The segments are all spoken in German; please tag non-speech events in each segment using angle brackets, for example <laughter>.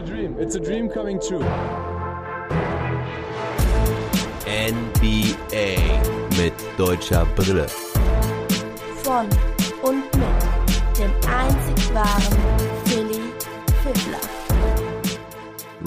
a dream. It's a dream coming true. NBA mit deutscher Brille. Von und mit dem einzig wahren Philly Fiddler.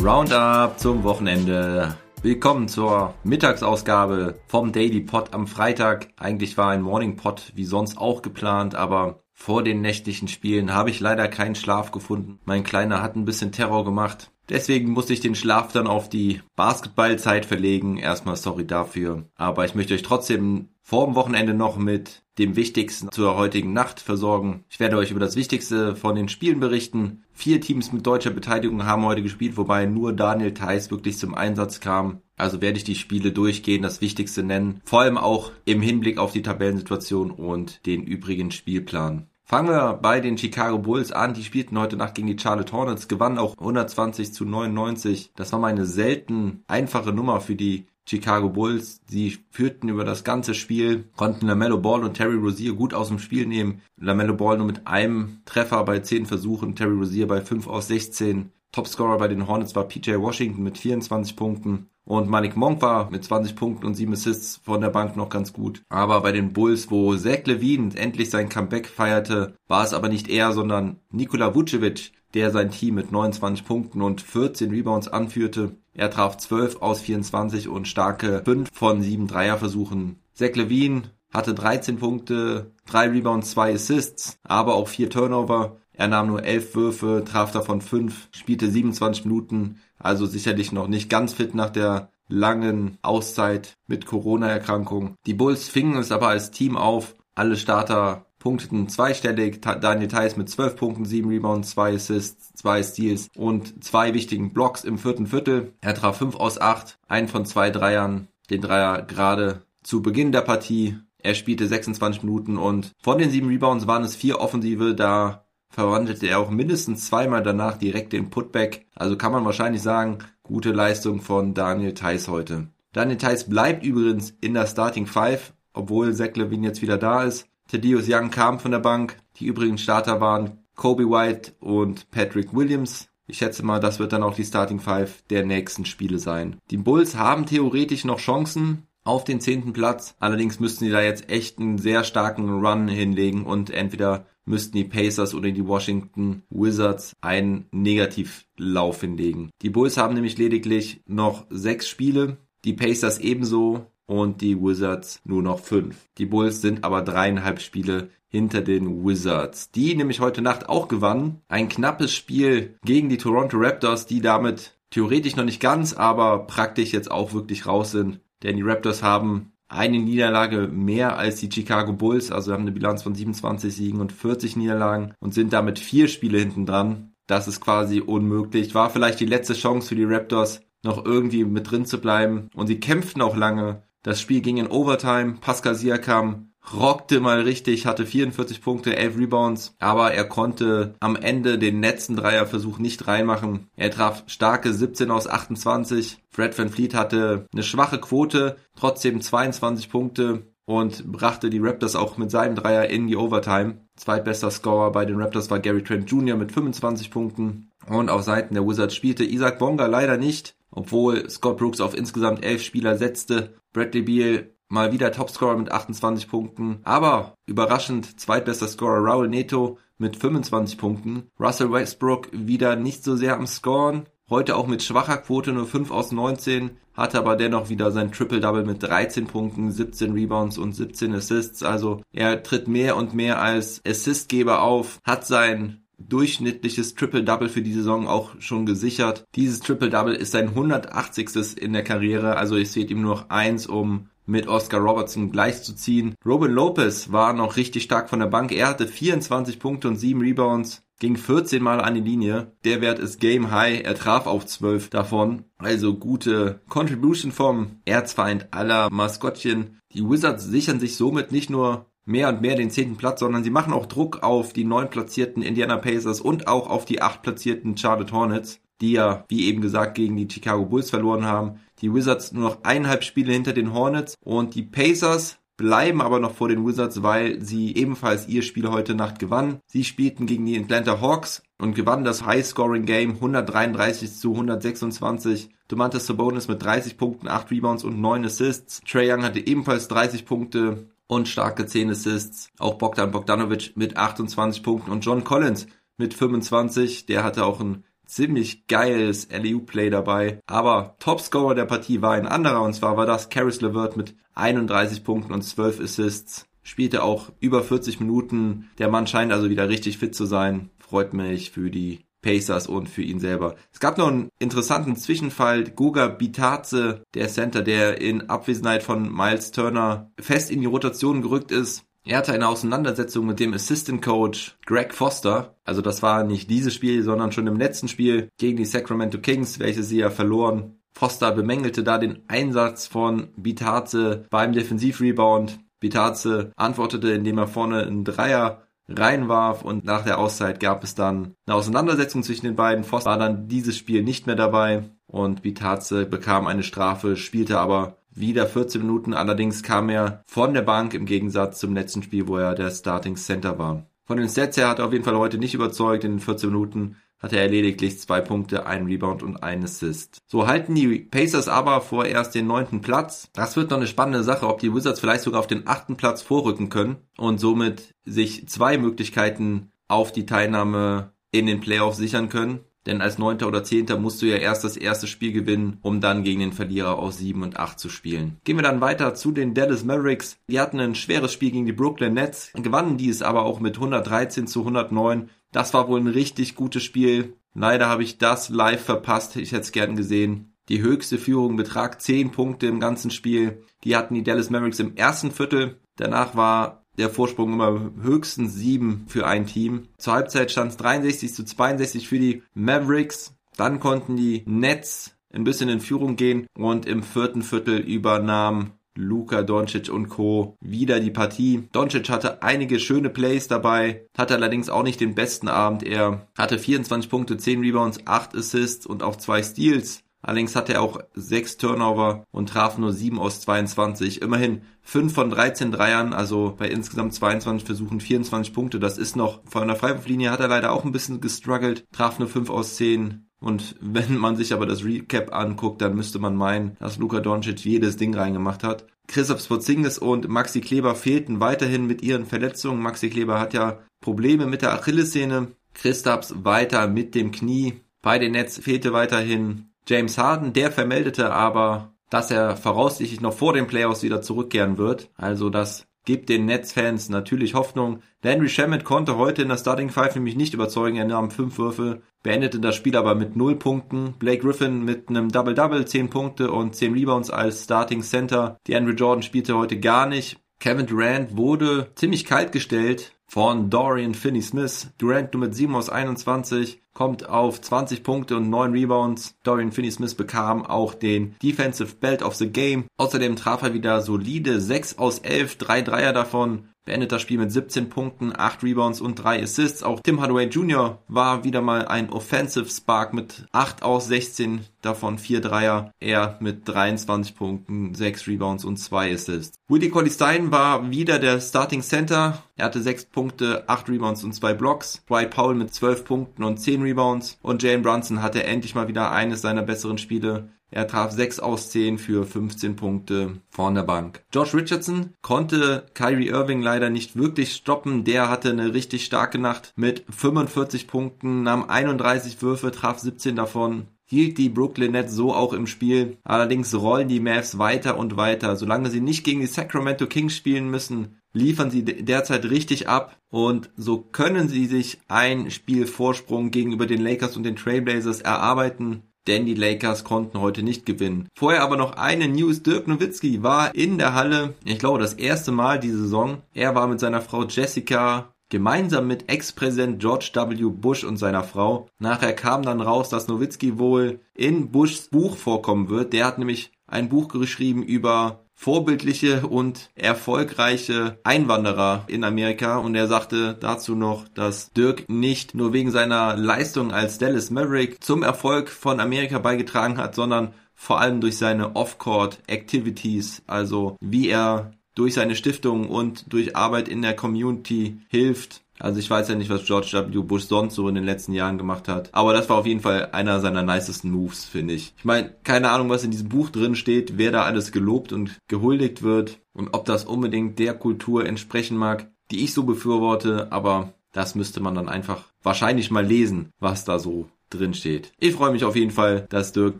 Roundup zum Wochenende. Willkommen zur Mittagsausgabe vom Daily Pod am Freitag. Eigentlich war ein Morning Pod wie sonst auch geplant, aber vor den nächtlichen Spielen habe ich leider keinen Schlaf gefunden. Mein Kleiner hat ein bisschen Terror gemacht. Deswegen musste ich den Schlaf dann auf die Basketballzeit verlegen. Erstmal sorry dafür. Aber ich möchte euch trotzdem vor dem Wochenende noch mit dem Wichtigsten zur heutigen Nacht versorgen. Ich werde euch über das Wichtigste von den Spielen berichten. Vier Teams mit deutscher Beteiligung haben heute gespielt, wobei nur Daniel Theiss wirklich zum Einsatz kam. Also werde ich die Spiele durchgehen, das Wichtigste nennen. Vor allem auch im Hinblick auf die Tabellensituation und den übrigen Spielplan. Fangen wir bei den Chicago Bulls an. Die spielten heute Nacht gegen die Charlotte Hornets, gewannen auch 120 zu 99. Das war mal eine selten einfache Nummer für die Chicago Bulls. Sie führten über das ganze Spiel, konnten LaMelo Ball und Terry Rozier gut aus dem Spiel nehmen. LaMelo Ball nur mit einem Treffer bei 10 Versuchen, Terry Rozier bei 5 aus 16. Topscorer bei den Hornets war PJ Washington mit 24 Punkten. Und Malik Monk war mit 20 Punkten und 7 Assists von der Bank noch ganz gut. Aber bei den Bulls, wo Zach Levine endlich sein Comeback feierte, war es aber nicht er, sondern Nikola Vucevic, der sein Team mit 29 Punkten und 14 Rebounds anführte. Er traf 12 aus 24 und starke 5 von 7 Dreierversuchen. Zach Levine hatte 13 Punkte, 3 Rebounds, 2 Assists, aber auch 4 Turnover. Er nahm nur 11 Würfe, traf davon 5, spielte 27 Minuten, also sicherlich noch nicht ganz fit nach der langen Auszeit mit Corona-Erkrankung. Die Bulls fingen es aber als Team auf. Alle Starter punkteten zweistellig. Daniel Theiss mit 12 Punkten, 7 Rebounds, 2 Assists, 2 Steals und zwei wichtigen Blocks im vierten Viertel. Er traf 5 aus 8, einen von zwei Dreiern, den Dreier gerade zu Beginn der Partie. Er spielte 26 Minuten und von den sieben Rebounds waren es vier Offensive, da verwandelte er auch mindestens zweimal danach direkt den Putback. Also kann man wahrscheinlich sagen, gute Leistung von Daniel Theiss heute. Daniel Theiss bleibt übrigens in der Starting Five, obwohl Zach Levine jetzt wieder da ist. Thaddeus Young kam von der Bank. Die übrigen Starter waren Kobe White und Patrick Williams. Ich schätze mal, das wird dann auch die Starting Five der nächsten Spiele sein. Die Bulls haben theoretisch noch Chancen auf den zehnten Platz. Allerdings müssten sie da jetzt echt einen sehr starken Run hinlegen und entweder müssten die Pacers oder die Washington Wizards einen Negativlauf hinlegen. Die Bulls haben nämlich lediglich noch sechs Spiele, die Pacers ebenso und die Wizards nur noch fünf. Die Bulls sind aber dreieinhalb Spiele hinter den Wizards, die nämlich heute Nacht auch gewannen. Ein knappes Spiel gegen die Toronto Raptors, die damit theoretisch noch nicht ganz, aber praktisch jetzt auch wirklich raus sind. Denn die Raptors haben eine Niederlage mehr als die Chicago Bulls, also haben eine Bilanz von 27 Siegen und 40 Niederlagen und sind damit vier Spiele hinten dran. Das ist quasi unmöglich. War vielleicht die letzte Chance für die Raptors, noch irgendwie mit drin zu bleiben. Und sie kämpften auch lange. Das Spiel ging in Overtime. Pascal Siakam rockte mal richtig, hatte 44 Punkte, 11 Rebounds, aber er konnte am Ende den letzten Dreierversuch nicht reinmachen. Er traf starke 17 aus 28. Fred Van Fleet hatte eine schwache Quote, trotzdem 22 Punkte und brachte die Raptors auch mit seinem Dreier in die Overtime. Zweitbester Scorer bei den Raptors war Gary Trent Jr. mit 25 Punkten. Und auf Seiten der Wizards spielte Isaac Bonga leider nicht, obwohl Scott Brooks auf insgesamt elf Spieler setzte. Bradley Beal mal wieder Topscorer mit 28 Punkten, aber überraschend zweitbester Scorer Raul Neto mit 25 Punkten. Russell Westbrook wieder nicht so sehr am Scoren, heute auch mit schwacher Quote nur 5 aus 19, hatte aber dennoch wieder sein Triple-Double mit 13 Punkten, 17 Rebounds und 17 Assists. Also er tritt mehr und mehr als Assistgeber auf, hat sein durchschnittliches Triple-Double für die Saison auch schon gesichert. Dieses Triple-Double ist sein 180. in der Karriere, also es fehlt ihm nur noch eins, um mit Oscar Robertson gleichzuziehen. Robin Lopez war noch richtig stark von der Bank. Er hatte 24 Punkte und 7 Rebounds, ging 14 Mal an die Linie. Der Wert ist Game High. Er traf auf 12 davon. Also gute Contribution vom Erzfeind aller Maskottchen. Die Wizards sichern sich somit nicht nur mehr und mehr den zehnten Platz, sondern sie machen auch Druck auf die neun platzierten Indiana Pacers und auch auf die acht platzierten Charlotte Hornets, die ja, wie eben gesagt, gegen die Chicago Bulls verloren haben. Die Wizards nur noch eineinhalb Spiele hinter den Hornets und die Pacers bleiben aber noch vor den Wizards, weil sie ebenfalls ihr Spiel heute Nacht gewannen. Sie spielten gegen die Atlanta Hawks und gewannen das High-Scoring-Game 133 zu 126. Domantas Sabonis mit 30 Punkten, 8 Rebounds und 9 Assists. Trey Young hatte ebenfalls 30 Punkte und starke 10 Assists. Auch Bogdan Bogdanovic mit 28 Punkten und John Collins mit 25. Der hatte auch ein ziemlich geiles LEU-Play dabei. Aber Topscorer der Partie war ein anderer und zwar war das Caris LeVert mit 31 Punkten und 12 Assists. Spielte auch über 40 Minuten. Der Mann scheint also wieder richtig fit zu sein. Freut mich für die Pacers und für ihn selber. Es gab noch einen interessanten Zwischenfall. Guga Bitaze, der Center, der in Abwesenheit von Miles Turner fest in die Rotation gerückt ist. Er hatte eine Auseinandersetzung mit dem Assistant Coach Greg Foster. Also das war nicht dieses Spiel, sondern schon im letzten Spiel gegen die Sacramento Kings, welche sie ja verloren. Foster bemängelte da den Einsatz von Bitaze beim Defensivrebound. Bitaze antwortete, indem er vorne einen Dreier reinwarf und nach der Auszeit gab es dann eine Auseinandersetzung zwischen den beiden. Foster war dann dieses Spiel nicht mehr dabei und Bitaze bekam eine Strafe, spielte aber wieder 14 Minuten. Allerdings kam er von der Bank im Gegensatz zum letzten Spiel, wo er der Starting Center war. Von den Stats her hat er auf jeden Fall heute nicht überzeugt. In den 14 Minuten hatte er lediglich zwei Punkte, einen Rebound und einen Assist. So halten die Pacers aber vorerst den neunten Platz. Das wird noch eine spannende Sache, ob die Wizards vielleicht sogar auf den achten Platz vorrücken können und somit sich zwei Möglichkeiten auf die Teilnahme in den Playoffs sichern können. Denn als Neunter oder Zehnter musst du ja erst das erste Spiel gewinnen, um dann gegen den Verlierer aus 7 und 8 zu spielen. Gehen wir dann weiter zu den Dallas Mavericks. Die hatten ein schweres Spiel gegen die Brooklyn Nets, gewannen dies aber auch mit 113 zu 109. Das war wohl ein richtig gutes Spiel. Leider habe ich das live verpasst. Ich hätte es gern gesehen. Die höchste Führung betrag 10 Punkte im ganzen Spiel. Die hatten die Dallas Mavericks im ersten Viertel. Danach war der Vorsprung immer höchstens sieben für ein Team. Zur Halbzeit stand es 63 zu 62 für die Mavericks. Dann konnten die Nets ein bisschen in Führung gehen und im vierten Viertel übernahm Luka Doncic und Co. wieder die Partie. Doncic hatte einige schöne Plays dabei, hatte allerdings auch nicht den besten Abend. Er hatte 24 Punkte, 10 Rebounds, 8 Assists und auch 2 Steals. Allerdings hatte er auch 6 Turnover und traf nur 7 aus 22. Immerhin 5 von 13 Dreiern, also bei insgesamt 22 Versuchen 24 Punkte. Das ist noch, von der Freiwurflinie hat er leider auch ein bisschen gestruggelt, traf nur 5 aus 10. Und <laughs> wenn man sich aber das Recap anguckt, dann müsste man meinen, dass Luka Doncic jedes Ding reingemacht hat. Christoph Sporzingis und Maxi Kleber fehlten weiterhin mit ihren Verletzungen. Maxi Kleber hat ja Probleme mit der Achillessehne. Christaps weiter mit dem Knie. Bei den Nets fehlte weiterhin James Harden, der vermeldete aber, dass er voraussichtlich noch vor den Playoffs wieder zurückkehren wird. Also das gibt den Nets-Fans natürlich Hoffnung. Landry Shamet konnte heute in der Starting Five nämlich nicht überzeugen. Er nahm fünf Würfe, beendete das Spiel aber mit null Punkten. Blake Griffin mit einem Double-Double, zehn Punkte und zehn Rebounds als Starting Center. Die Andrew Jordan spielte heute gar nicht. Kevin Durant wurde ziemlich kalt gestellt von Dorian Finney-Smith. Durant nur mit 7 aus 21 kommt auf 20 Punkte und 9 Rebounds. Dorian Finney-Smith bekam auch den Defensive Belt of the Game. Außerdem traf er wieder solide 6 aus 11, 3 Dreier davon beendet das Spiel mit 17 Punkten, 8 Rebounds und 3 Assists. Auch Tim Hardaway Jr. war wieder mal ein Offensive Spark mit 8 aus 16, davon 4 Dreier. Er mit 23 Punkten, 6 Rebounds und 2 Assists. Willie Colley Stein war wieder der Starting Center. Er hatte 6 Punkte, 8 Rebounds und 2 Blocks. Dwight Powell mit 12 Punkten und 10 Rebounds. Und Jalen Brunson hatte endlich mal wieder eines seiner besseren Spiele. Er traf 6 aus 10 für 15 Punkte von der Bank. Josh Richardson konnte Kyrie Irving leider nicht wirklich stoppen. Der hatte eine richtig starke Nacht mit 45 Punkten, nahm 31 Würfe, traf 17 davon hielt die Brooklyn Nets so auch im Spiel. Allerdings rollen die Mavs weiter und weiter. Solange sie nicht gegen die Sacramento Kings spielen müssen, liefern sie derzeit richtig ab und so können sie sich ein Spielvorsprung gegenüber den Lakers und den Trailblazers erarbeiten denn die Lakers konnten heute nicht gewinnen. Vorher aber noch eine News. Dirk Nowitzki war in der Halle, ich glaube das erste Mal die Saison. Er war mit seiner Frau Jessica gemeinsam mit Ex-Präsident George W. Bush und seiner Frau. Nachher kam dann raus, dass Nowitzki wohl in Bushs Buch vorkommen wird. Der hat nämlich ein Buch geschrieben über vorbildliche und erfolgreiche Einwanderer in Amerika und er sagte dazu noch, dass Dirk nicht nur wegen seiner Leistung als Dallas Maverick zum Erfolg von Amerika beigetragen hat, sondern vor allem durch seine Off-Court Activities, also wie er durch seine Stiftung und durch Arbeit in der Community hilft. Also ich weiß ja nicht, was George W. Bush sonst so in den letzten Jahren gemacht hat. Aber das war auf jeden Fall einer seiner nicesten Moves, finde ich. Ich meine, keine Ahnung, was in diesem Buch drin steht, wer da alles gelobt und gehuldigt wird und ob das unbedingt der Kultur entsprechen mag, die ich so befürworte. Aber das müsste man dann einfach wahrscheinlich mal lesen, was da so drin steht. Ich freue mich auf jeden Fall, dass Dirk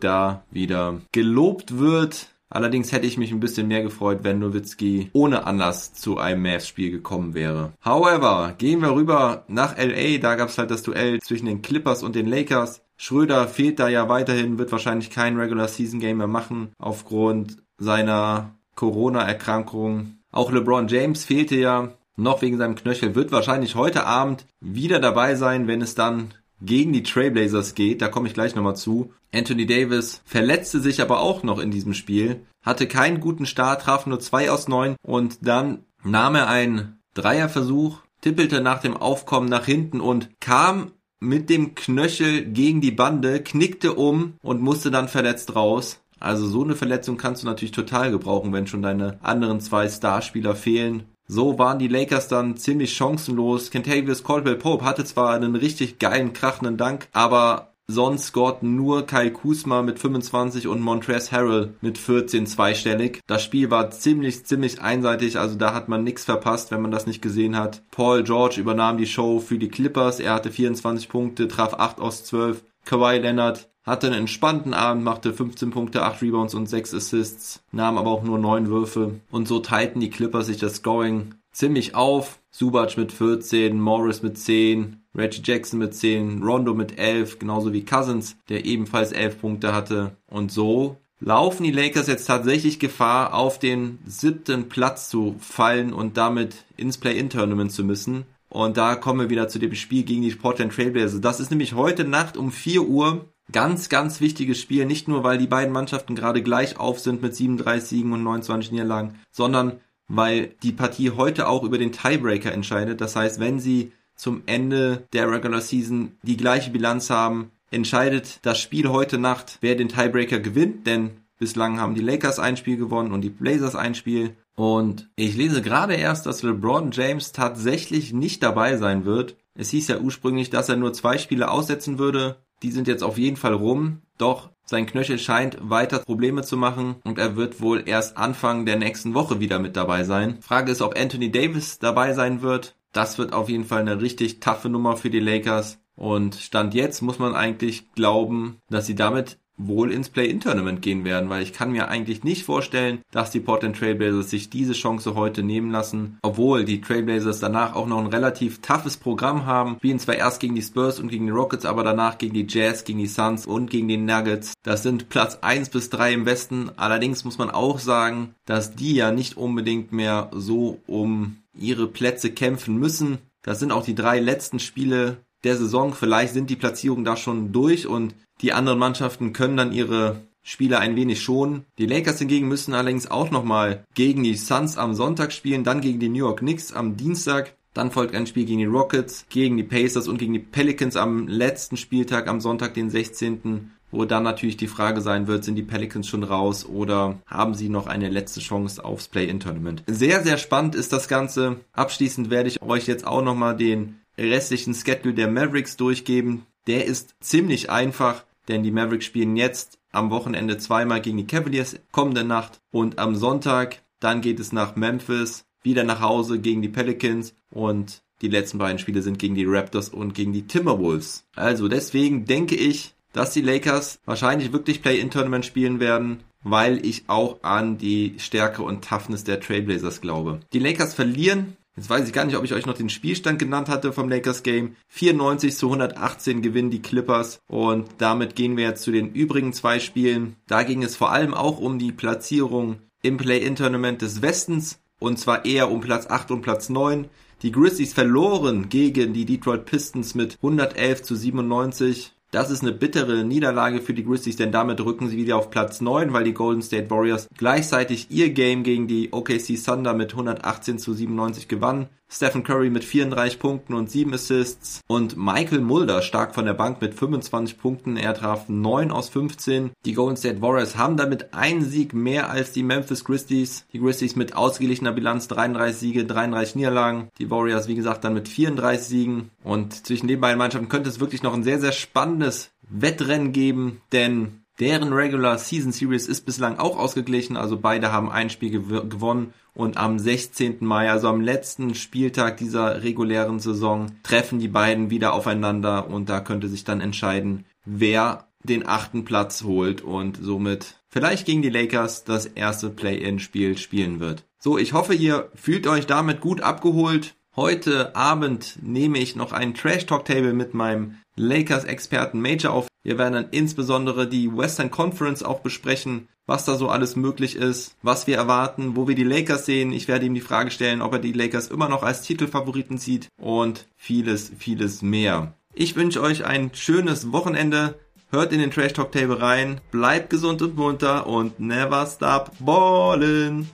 da wieder gelobt wird. Allerdings hätte ich mich ein bisschen mehr gefreut, wenn Nowitzki ohne Anlass zu einem Mavs-Spiel gekommen wäre. However, gehen wir rüber nach LA. Da gab es halt das Duell zwischen den Clippers und den Lakers. Schröder fehlt da ja weiterhin, wird wahrscheinlich kein Regular Season Game mehr machen aufgrund seiner Corona-Erkrankung. Auch LeBron James fehlte ja noch wegen seinem Knöchel, wird wahrscheinlich heute Abend wieder dabei sein, wenn es dann gegen die Trailblazers geht, da komme ich gleich nochmal zu. Anthony Davis verletzte sich aber auch noch in diesem Spiel, hatte keinen guten Start, traf nur zwei aus neun und dann nahm er einen Dreierversuch, tippelte nach dem Aufkommen nach hinten und kam mit dem Knöchel gegen die Bande, knickte um und musste dann verletzt raus. Also so eine Verletzung kannst du natürlich total gebrauchen, wenn schon deine anderen zwei Starspieler fehlen. So waren die Lakers dann ziemlich chancenlos. Kentavious Caldwell Pope hatte zwar einen richtig geilen, krachenden Dank, aber sonst scorten nur Kyle Kuzma mit 25 und Montrezl Harrell mit 14 zweistellig. Das Spiel war ziemlich, ziemlich einseitig, also da hat man nichts verpasst, wenn man das nicht gesehen hat. Paul George übernahm die Show für die Clippers. Er hatte 24 Punkte, traf 8 aus 12. Kawhi Leonard hatte einen entspannten Abend, machte 15 Punkte, 8 Rebounds und 6 Assists, nahm aber auch nur 9 Würfe. Und so teilten die Clippers sich das Scoring ziemlich auf. Subac mit 14, Morris mit 10, Reggie Jackson mit 10, Rondo mit 11, genauso wie Cousins, der ebenfalls 11 Punkte hatte. Und so laufen die Lakers jetzt tatsächlich Gefahr, auf den siebten Platz zu fallen und damit ins Play-In-Tournament zu müssen. Und da kommen wir wieder zu dem Spiel gegen die Portland Trailblazers. Das ist nämlich heute Nacht um 4 Uhr Ganz, ganz wichtiges Spiel, nicht nur weil die beiden Mannschaften gerade gleich auf sind mit 37 Siegen und 29 Niederlagen, sondern weil die Partie heute auch über den Tiebreaker entscheidet. Das heißt, wenn sie zum Ende der Regular Season die gleiche Bilanz haben, entscheidet das Spiel heute Nacht, wer den Tiebreaker gewinnt, denn bislang haben die Lakers ein Spiel gewonnen und die Blazers ein Spiel. Und ich lese gerade erst, dass LeBron James tatsächlich nicht dabei sein wird. Es hieß ja ursprünglich, dass er nur zwei Spiele aussetzen würde die sind jetzt auf jeden Fall rum, doch sein Knöchel scheint weiter Probleme zu machen und er wird wohl erst Anfang der nächsten Woche wieder mit dabei sein. Frage ist, ob Anthony Davis dabei sein wird. Das wird auf jeden Fall eine richtig taffe Nummer für die Lakers. Und Stand jetzt muss man eigentlich glauben, dass sie damit wohl ins Play-In-Tournament gehen werden, weil ich kann mir eigentlich nicht vorstellen, dass die Portland Trailblazers sich diese Chance heute nehmen lassen, obwohl die Trailblazers danach auch noch ein relativ toughes Programm haben, spielen zwar erst gegen die Spurs und gegen die Rockets, aber danach gegen die Jazz, gegen die Suns und gegen die Nuggets. Das sind Platz 1 bis 3 im Westen, allerdings muss man auch sagen, dass die ja nicht unbedingt mehr so um ihre Plätze kämpfen müssen. Das sind auch die drei letzten Spiele der Saison. Vielleicht sind die Platzierungen da schon durch und die anderen Mannschaften können dann ihre Spieler ein wenig schonen. Die Lakers hingegen müssen allerdings auch nochmal gegen die Suns am Sonntag spielen, dann gegen die New York Knicks am Dienstag. Dann folgt ein Spiel gegen die Rockets, gegen die Pacers und gegen die Pelicans am letzten Spieltag am Sonntag, den 16 wo dann natürlich die Frage sein wird, sind die Pelicans schon raus oder haben sie noch eine letzte Chance aufs Play-In-Tournament. Sehr, sehr spannend ist das Ganze. Abschließend werde ich euch jetzt auch nochmal den restlichen Schedule der Mavericks durchgeben. Der ist ziemlich einfach, denn die Mavericks spielen jetzt am Wochenende zweimal gegen die Cavaliers kommende Nacht und am Sonntag dann geht es nach Memphis, wieder nach Hause gegen die Pelicans und die letzten beiden Spiele sind gegen die Raptors und gegen die Timberwolves. Also deswegen denke ich, dass die Lakers wahrscheinlich wirklich Play-In-Tournament spielen werden, weil ich auch an die Stärke und Toughness der Trailblazers glaube. Die Lakers verlieren Jetzt weiß ich gar nicht, ob ich euch noch den Spielstand genannt hatte vom Lakers Game. 94 zu 118 gewinnen die Clippers und damit gehen wir jetzt zu den übrigen zwei Spielen. Da ging es vor allem auch um die Platzierung im Play-In-Tournament des Westens und zwar eher um Platz 8 und Platz 9. Die Grizzlies verloren gegen die Detroit Pistons mit 111 zu 97. Das ist eine bittere Niederlage für die Grizzlies, denn damit rücken sie wieder auf Platz 9, weil die Golden State Warriors gleichzeitig ihr Game gegen die OKC Thunder mit 118 zu 97 gewannen. Stephen Curry mit 34 Punkten und 7 Assists und Michael Mulder stark von der Bank mit 25 Punkten. Er traf 9 aus 15. Die Golden State Warriors haben damit einen Sieg mehr als die Memphis Grizzlies. Die Grizzlies mit ausgeglichener Bilanz 33 Siege, 33 Niederlagen. Die Warriors, wie gesagt, dann mit 34 Siegen. Und zwischen den beiden Mannschaften könnte es wirklich noch ein sehr, sehr spannendes Wettrennen geben, denn Deren Regular Season Series ist bislang auch ausgeglichen, also beide haben ein Spiel gew gewonnen und am 16. Mai, also am letzten Spieltag dieser regulären Saison, treffen die beiden wieder aufeinander und da könnte sich dann entscheiden, wer den achten Platz holt und somit vielleicht gegen die Lakers das erste Play-in-Spiel spielen wird. So, ich hoffe, ihr fühlt euch damit gut abgeholt. Heute Abend nehme ich noch ein Trash Talk Table mit meinem Lakers-Experten Major auf. Wir werden dann insbesondere die Western Conference auch besprechen, was da so alles möglich ist, was wir erwarten, wo wir die Lakers sehen. Ich werde ihm die Frage stellen, ob er die Lakers immer noch als Titelfavoriten sieht und vieles, vieles mehr. Ich wünsche euch ein schönes Wochenende. Hört in den Trash Talk Table rein, bleibt gesund und munter und never stop ballin'.